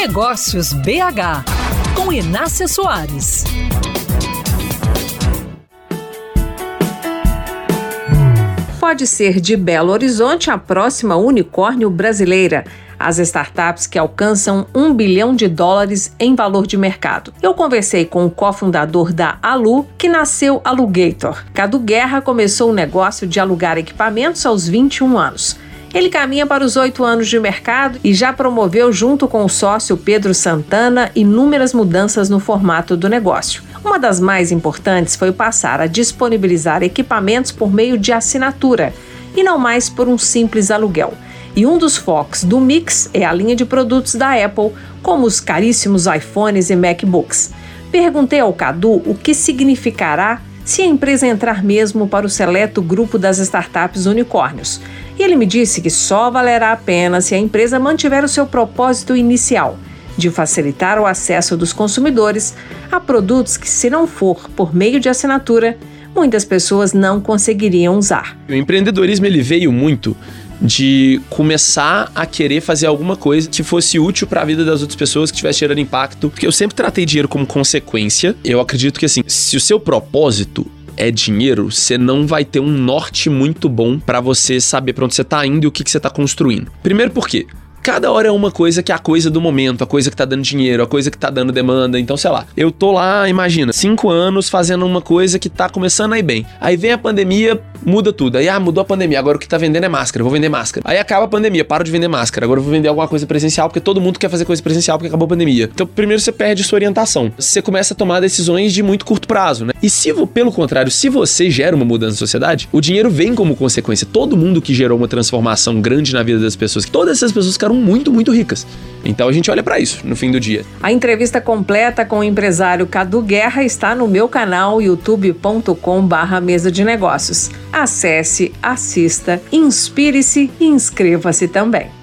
Negócios BH, com Inácia Soares. Pode ser de Belo Horizonte a próxima unicórnio brasileira as startups que alcançam um bilhão de dólares em valor de mercado. Eu conversei com o cofundador da Alu, que nasceu Alugator. Cadu Guerra começou o negócio de alugar equipamentos aos 21 anos. Ele caminha para os oito anos de mercado e já promoveu, junto com o sócio Pedro Santana, inúmeras mudanças no formato do negócio. Uma das mais importantes foi passar a disponibilizar equipamentos por meio de assinatura e não mais por um simples aluguel. E um dos focos do Mix é a linha de produtos da Apple, como os caríssimos iPhones e MacBooks. Perguntei ao Cadu o que significará se a empresa entrar mesmo para o seleto grupo das startups unicórnios. E ele me disse que só valerá a pena se a empresa mantiver o seu propósito inicial de facilitar o acesso dos consumidores a produtos que, se não for por meio de assinatura, muitas pessoas não conseguiriam usar. O empreendedorismo ele veio muito de começar a querer fazer alguma coisa que fosse útil para a vida das outras pessoas, que tivesse gerando impacto. Porque eu sempre tratei dinheiro como consequência. Eu acredito que assim, se o seu propósito é dinheiro, você não vai ter um norte muito bom para você saber para onde você tá indo e o que, que você tá construindo. Primeiro porque cada hora é uma coisa que é a coisa do momento, a coisa que tá dando dinheiro, a coisa que tá dando demanda. Então, sei lá, eu tô lá, imagina, cinco anos fazendo uma coisa que tá começando a ir bem. Aí vem a pandemia, muda tudo. Aí, ah, mudou a pandemia, agora o que tá vendendo é máscara, vou vender máscara. Aí acaba a pandemia, paro de vender máscara, agora vou vender alguma coisa presencial, porque todo mundo quer fazer coisa presencial porque acabou a pandemia. Então, primeiro você perde sua orientação. Você começa a tomar decisões de muito curto prazo, né? E se, pelo contrário, se você gera uma mudança na sociedade, o dinheiro vem como consequência. Todo mundo que gerou uma transformação grande na vida das pessoas, todas essas pessoas ficaram muito, muito ricas. Então a gente olha para isso no fim do dia. A entrevista completa com o empresário Cadu Guerra está no meu canal youtube.com/barra mesa de negócios. Acesse, assista, inspire-se e inscreva-se também.